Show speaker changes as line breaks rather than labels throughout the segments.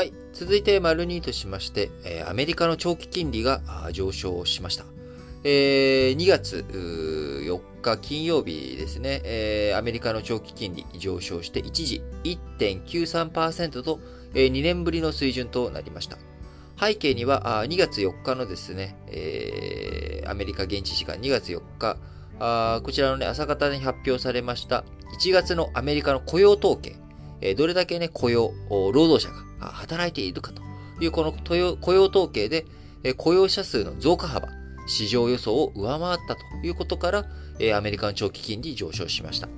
はい。続いて、丸2としまして、えー、アメリカの長期金利が上昇しました。えー、2月4日金曜日ですね、えー、アメリカの長期金利上昇して一時1.93%と、えー、2年ぶりの水準となりました。背景には2月4日のですね、えー、アメリカ現地時間2月4日、こちらのね、朝方に発表されました1月のアメリカの雇用統計、どれだけね、雇用、労働者が働いているかというこの雇用統計で、え、雇用者数の増加幅、市場予想を上回ったということから、え、アメリカの長期金利上昇しました。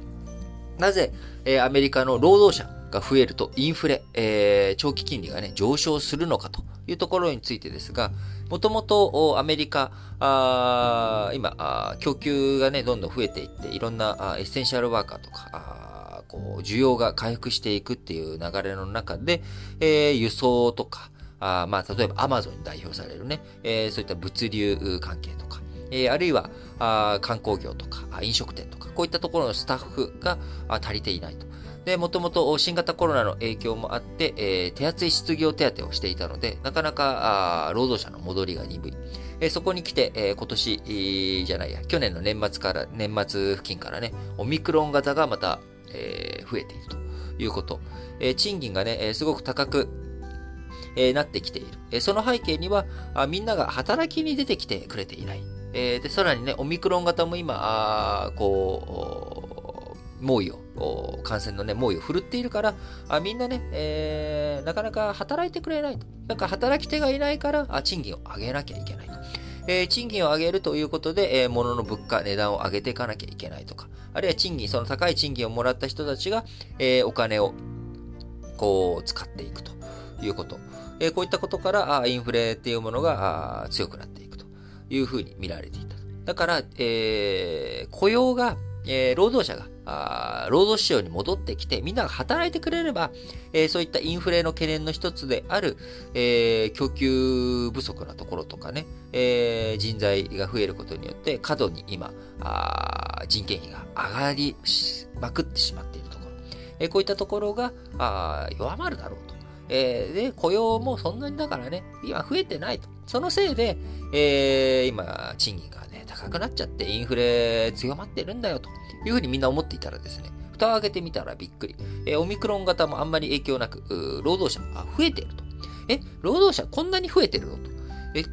なぜ、え、アメリカの労働者が増えるとインフレ、えー、長期金利がね、上昇するのかというところについてですが、もともとアメリカ、あ今あ、供給がね、どんどん増えていって、いろんなあエッセンシャルワーカーとか、あこう需要が回復していくっていう流れの中で、えー、輸送とか、あまあ、例えばアマゾンに代表されるね、えー、そういった物流関係とか、えー、あるいはあ観光業とか飲食店とか、こういったところのスタッフが足りていないと。で、もともと新型コロナの影響もあって、えー、手厚い失業手当をしていたので、なかなかあ労働者の戻りが鈍い。えー、そこに来て、えー、今年、えー、じゃないや、去年の年末から、年末付近からね、オミクロン型がまた、えー、増えているということ。えー、賃金がね、えー、すごく高く、えー、なってきている。えー、その背景にはあ、みんなが働きに出てきてくれていない。えー、で、さらにね、オミクロン型も今、あこう、猛威を、感染のね、猛威を振るっているから、あみんなね、えー、なかなか働いてくれないと。なんか働き手がいないから、あ賃金を上げなきゃいけないと。えー、賃金を上げるということで、えー、物の物価、値段を上げていかなきゃいけないとか、あるいは賃金、その高い賃金をもらった人たちが、えー、お金を、こう、使っていくということ。えー、こういったことから、あインフレっていうものがあ強くなっていくというふうに見られていた。だから、えー、雇用がえー、労働者があ労働市場に戻ってきて、みんなが働いてくれれば、えー、そういったインフレの懸念の一つである、えー、供給不足なところとかね、えー、人材が増えることによって、過度に今、あ人件費が上がりまくってしまっているところ。えー、こういったところがあ弱まるだろうと。えー、で、雇用もそんなにだからね、今増えてないと。そのせいで、えー、今、賃金が高くなっちゃってインフレ強まってるんだよというふうにみんな思っていたらですね、蓋を開けてみたらびっくり。えオミクロン型もあんまり影響なく、労働者が増えてると。え、労働者こんなに増えてるのと。え、で、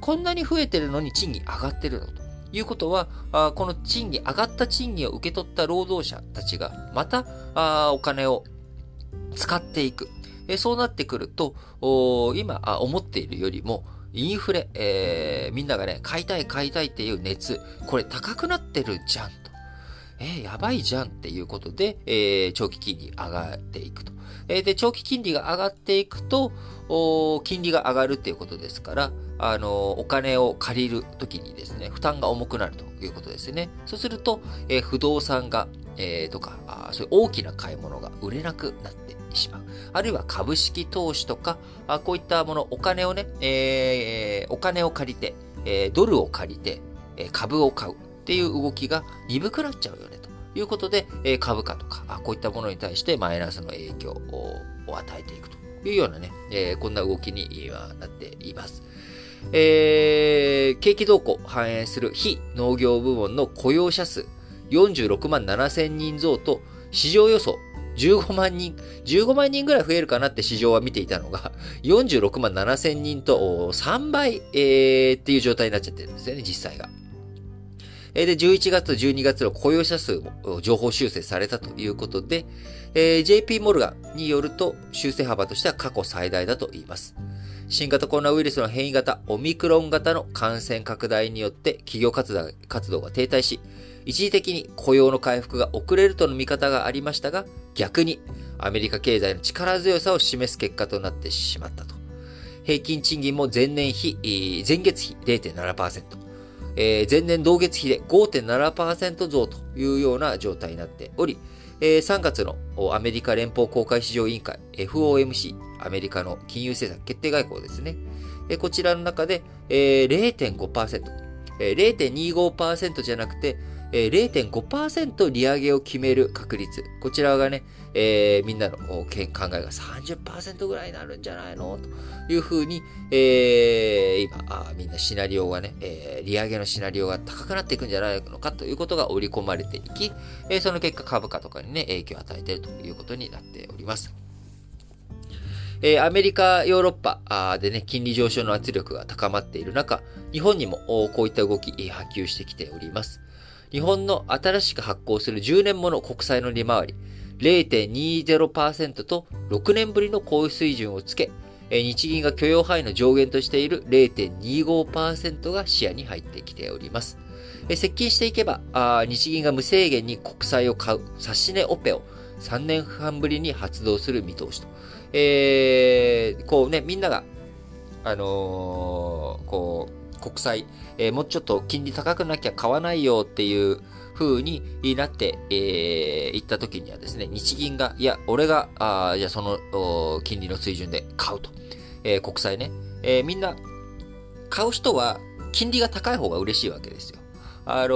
こんなに増えてるのに賃金上がってるのと。いうことは、あこの賃金、上がった賃金を受け取った労働者たちが、またあお金を使っていく。えそうなってくると、今思っているよりも、インフレ、えー、みんながね、買いたい買いたいっていう熱、これ高くなってるじゃんと。えー、やばいじゃんっていうことで、えー、長期金利上がっていくと。えー、で、長期金利が上がっていくと、金利が上がるっていうことですから、あの、お金を借りるときにですね、負担が重くなるということですね。そうすると、えー、不動産が、えー、とかあ、そういう大きな買い物が売れなくなってしまう。あるいは株式投資とか、あこういったもの、お金をね、えー、お金を借りて、え、ドルを借りて、え、株を買うっていう動きが鈍くなっちゃうよね、ということで、え、株価とかあ、こういったものに対してマイナスの影響を与えていくというようなね、え、こんな動きにはなっています。えー、景気動向反映する非農業部門の雇用者数46万7千人増と市場予想15万人、15万人ぐらい増えるかなって市場は見ていたのが、46万7千人と3倍、えー、っていう状態になっちゃってるんですよね、実際が。で、11月と、12月の雇用者数も情報修正されたということで、えー、JP モルガンによると修正幅としては過去最大だと言います。新型コロナウイルスの変異型、オミクロン型の感染拡大によって企業活動が停滞し、一時的に雇用の回復が遅れるとの見方がありましたが、逆にアメリカ経済の力強さを示す結果となってしまったと。平均賃金も前年比、前月比0.7%、えー、前年同月比で5.7%増というような状態になっており、えー、3月のアメリカ連邦公開市場委員会 FOMC、アメリカの金融政策決定外交ですね。えこちらの中で、えー、0.5%、えー、0.25%じゃなくて、えー、0.5%利上げを決める確率。こちらがね、えー、みんなの考えが30%ぐらいになるんじゃないの？というふうに、えー、今あ、みんなシナリオがね、えー、利上げのシナリオが高くなっていくんじゃないのかということが織り込まれていき、えー、その結果株価とかにね、影響を与えているということになっております。え、アメリカ、ヨーロッパでね、金利上昇の圧力が高まっている中、日本にもこういった動き、波及してきております。日本の新しく発行する10年もの国債の利回り、0.20%と6年ぶりの高水準をつけ、日銀が許容範囲の上限としている0.25%が視野に入ってきております。接近していけば、日銀が無制限に国債を買う指し値オペを3年半ぶりに発動する見通しと。えー、こうね、みんなが、あのー、こう、国債、えー、もうちょっと金利高くなきゃ買わないよっていう風になって、えー、行った時にはですね、日銀が、いや、俺が、あじゃあその金利の水準で買うと。えー、国債ね。えー、みんな、買う人は金利が高い方が嬉しいわけですよ。あの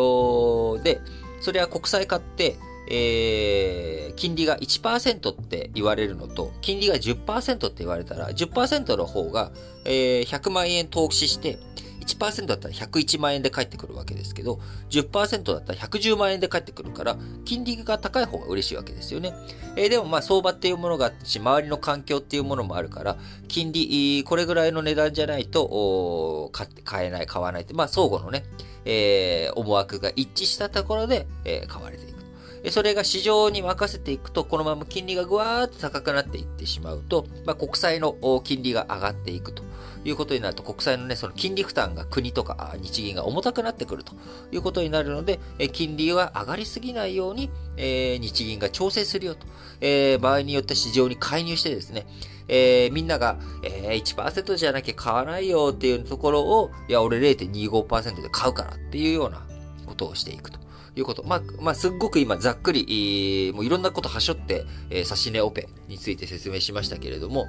ー、で、それは国債買って、えー、金利が1%って言われるのと、金利が10%って言われたら、10%の方が、えー、100万円投資して、1%だったら101万円で返ってくるわけですけど、10%だったら110万円で返ってくるから、金利が高い方が嬉しいわけですよね。えー、でもまあ相場っていうものがあってし、周りの環境っていうものもあるから、金利、これぐらいの値段じゃないと、買えない、買わないって、まあ相互のね、えー、思惑が一致したところで、えー、買われていく。それが市場に任せていくと、このまま金利がぐわーっと高くなっていってしまうと、まあ、国債の金利が上がっていくということになると、国債のね、その金利負担が国とか日銀が重たくなってくるということになるので、金利は上がりすぎないように、えー、日銀が調整するよと、えー、場合によって市場に介入してですね、えー、みんなが、えー、1%じゃなきゃ買わないよっていうところを、いや、俺0.25%で買うからっていうようなことをしていくと。いうこと。まあ、まあ、すっごく今ざっくり、もういろんなことはしょって、えー、差し値オペについて説明しましたけれども、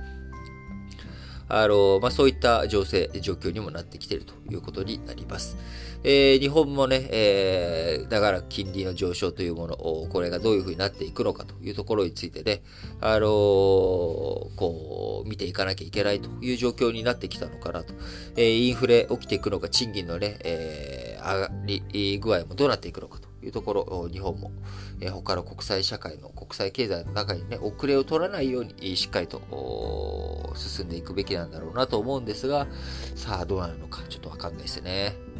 あの、まあ、そういった情勢、状況にもなってきているということになります。えー、日本もね、えー、だから金利の上昇というものを、これがどういうふうになっていくのかというところについてね、あのー、こう、見ていかなきゃいけないという状況になってきたのかなと。えー、インフレ起きていくのか、賃金のね、えー、上がり具合もどうなっていくのかというところ、日本も、えー、他の国際社会の国際経済の中にね、遅れを取らないようにしっかりと進んでいくべきなんだろうなと思うんですが、さあどうなるのかちょっとわかんないですね。